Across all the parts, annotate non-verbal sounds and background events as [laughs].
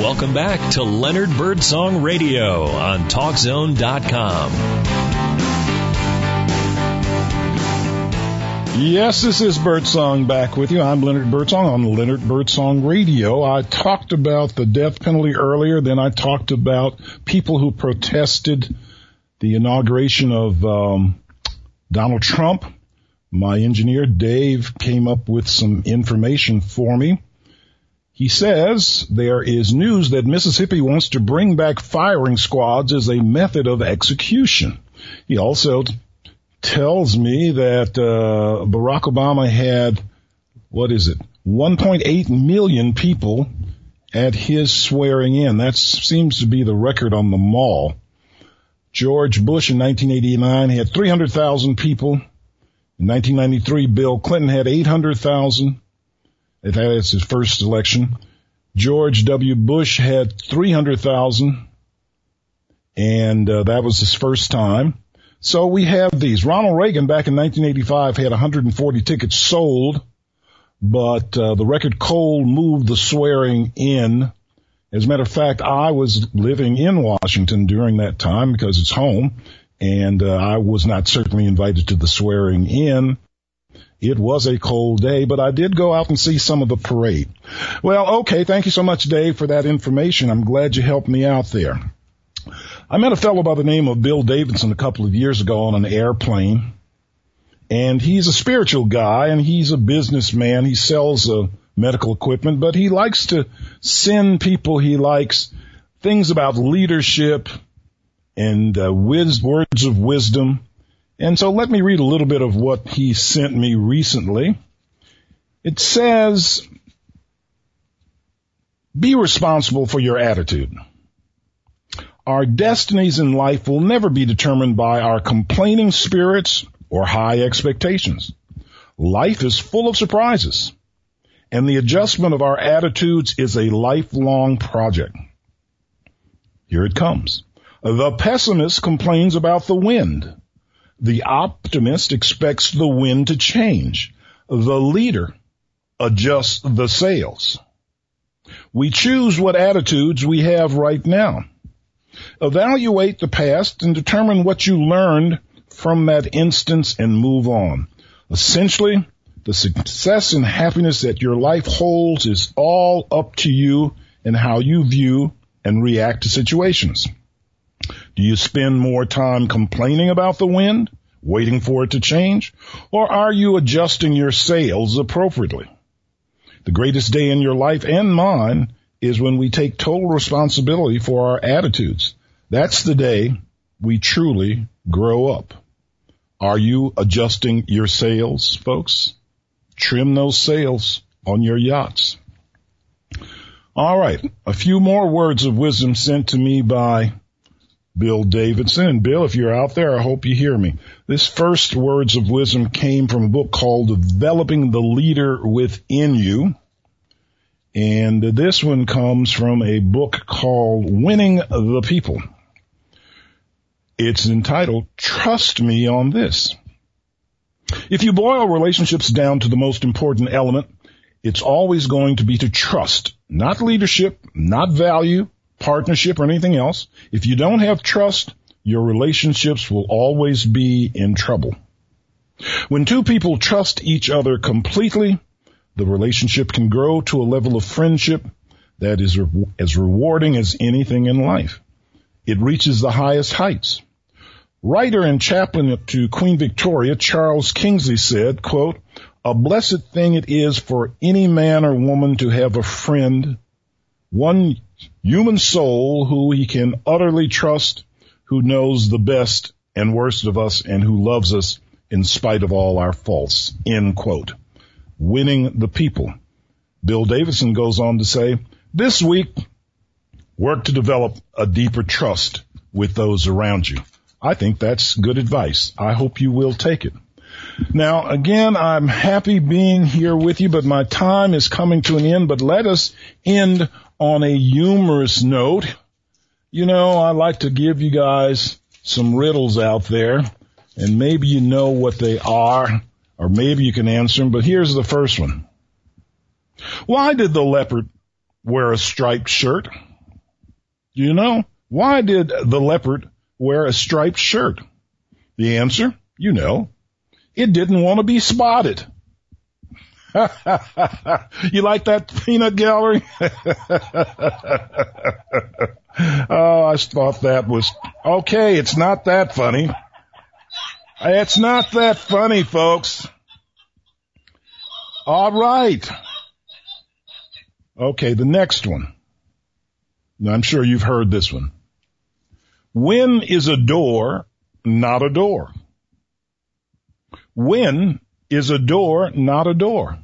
Welcome back to Leonard Birdsong Radio on TalkZone.com. Yes, this is Birdsong back with you. I'm Leonard Birdsong on Leonard Birdsong Radio. I talked about the death penalty earlier, then I talked about people who protested the inauguration of um, Donald Trump. My engineer Dave came up with some information for me. He says there is news that Mississippi wants to bring back firing squads as a method of execution. He also tells me that uh, Barack Obama had what is it 1.8 million people at his swearing in. That seems to be the record on the mall. George Bush in 1989 had 300,000 people. In 1993, Bill Clinton had 800,000. That is his first election. George W. Bush had 300,000 and uh, that was his first time. So we have these. Ronald Reagan back in 1985 had 140 tickets sold, but uh, the record cold moved the swearing in. As a matter of fact, I was living in Washington during that time because it's home, and uh, I was not certainly invited to the swearing in. It was a cold day, but I did go out and see some of the parade. Well, okay. Thank you so much, Dave, for that information. I'm glad you helped me out there. I met a fellow by the name of Bill Davidson a couple of years ago on an airplane. And he's a spiritual guy and he's a businessman. He sells uh, medical equipment, but he likes to send people he likes things about leadership and uh, words of wisdom and so let me read a little bit of what he sent me recently. It says, be responsible for your attitude. Our destinies in life will never be determined by our complaining spirits or high expectations. Life is full of surprises and the adjustment of our attitudes is a lifelong project. Here it comes. The pessimist complains about the wind. The optimist expects the wind to change. The leader adjusts the sails. We choose what attitudes we have right now. Evaluate the past and determine what you learned from that instance and move on. Essentially, the success and happiness that your life holds is all up to you and how you view and react to situations. Do you spend more time complaining about the wind, waiting for it to change, or are you adjusting your sails appropriately? The greatest day in your life and mine is when we take total responsibility for our attitudes. That's the day we truly grow up. Are you adjusting your sails, folks? Trim those sails on your yachts. All right. A few more words of wisdom sent to me by Bill Davidson. Bill, if you're out there, I hope you hear me. This first words of wisdom came from a book called Developing the Leader Within You. And this one comes from a book called Winning the People. It's entitled Trust Me on This. If you boil relationships down to the most important element, it's always going to be to trust, not leadership, not value, partnership or anything else. If you don't have trust, your relationships will always be in trouble. When two people trust each other completely, the relationship can grow to a level of friendship that is re- as rewarding as anything in life. It reaches the highest heights. Writer and chaplain to Queen Victoria, Charles Kingsley said, quote, a blessed thing it is for any man or woman to have a friend, one human soul who he can utterly trust, who knows the best and worst of us and who loves us in spite of all our faults. End quote. Winning the people. Bill Davidson goes on to say, this week, work to develop a deeper trust with those around you. I think that's good advice. I hope you will take it. Now, again, I'm happy being here with you, but my time is coming to an end, but let us end on a humorous note. You know, I like to give you guys some riddles out there, and maybe you know what they are, or maybe you can answer them, but here's the first one. Why did the leopard wear a striped shirt? You know? Why did the leopard wear a striped shirt? The answer, you know, it didn't want to be spotted. [laughs] you like that peanut gallery? [laughs] oh, I thought that was okay. It's not that funny. It's not that funny, folks. All right. Okay, the next one. I'm sure you've heard this one. When is a door not a door? When is a door not a door?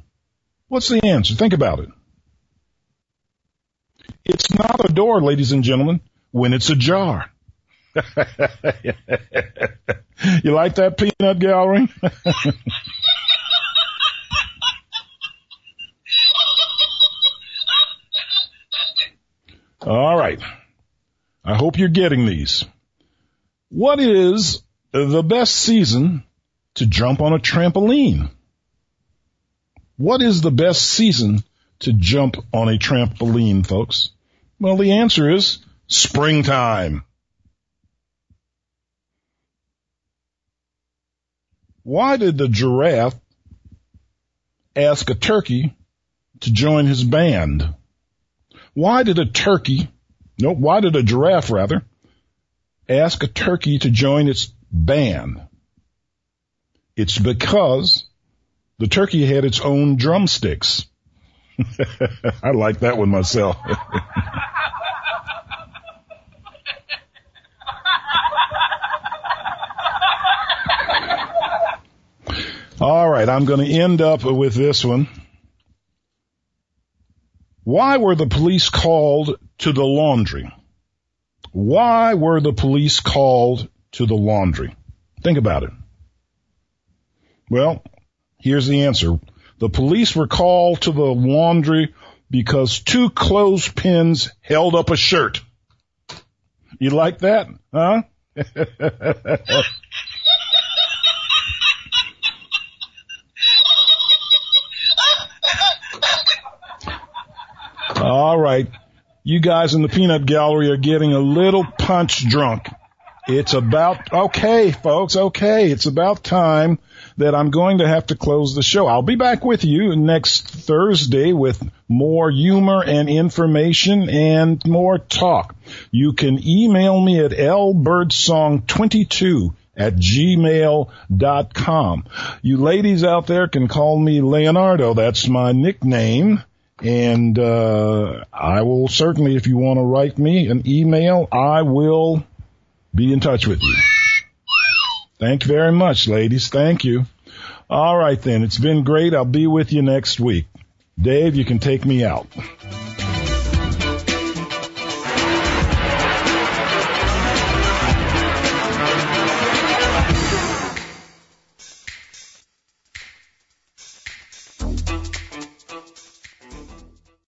What's the answer? Think about it. It's not a door, ladies and gentlemen, when it's a jar. [laughs] you like that peanut gallery? [laughs] All right. I hope you're getting these. What is the best season to jump on a trampoline? What is the best season to jump on a trampoline, folks? Well, the answer is springtime. Why did the giraffe ask a turkey to join his band? Why did a turkey, no, why did a giraffe rather, ask a turkey to join its band? It's because the turkey had its own drumsticks. [laughs] I like that one myself. [laughs] All right, I'm going to end up with this one. Why were the police called to the laundry? Why were the police called to the laundry? Think about it. Well, here's the answer. The police were called to the laundry because two clothespins held up a shirt. You like that? Huh? [laughs] All right. You guys in the peanut gallery are getting a little punch drunk. It's about, okay, folks, okay. It's about time that I'm going to have to close the show. I'll be back with you next Thursday with more humor and information and more talk. You can email me at lbirdsong22 at gmail.com. You ladies out there can call me Leonardo. That's my nickname. And uh, I will certainly, if you want to write me an email, I will be in touch with you. Thank you very much, ladies. Thank you. All right then. It's been great. I'll be with you next week. Dave, you can take me out.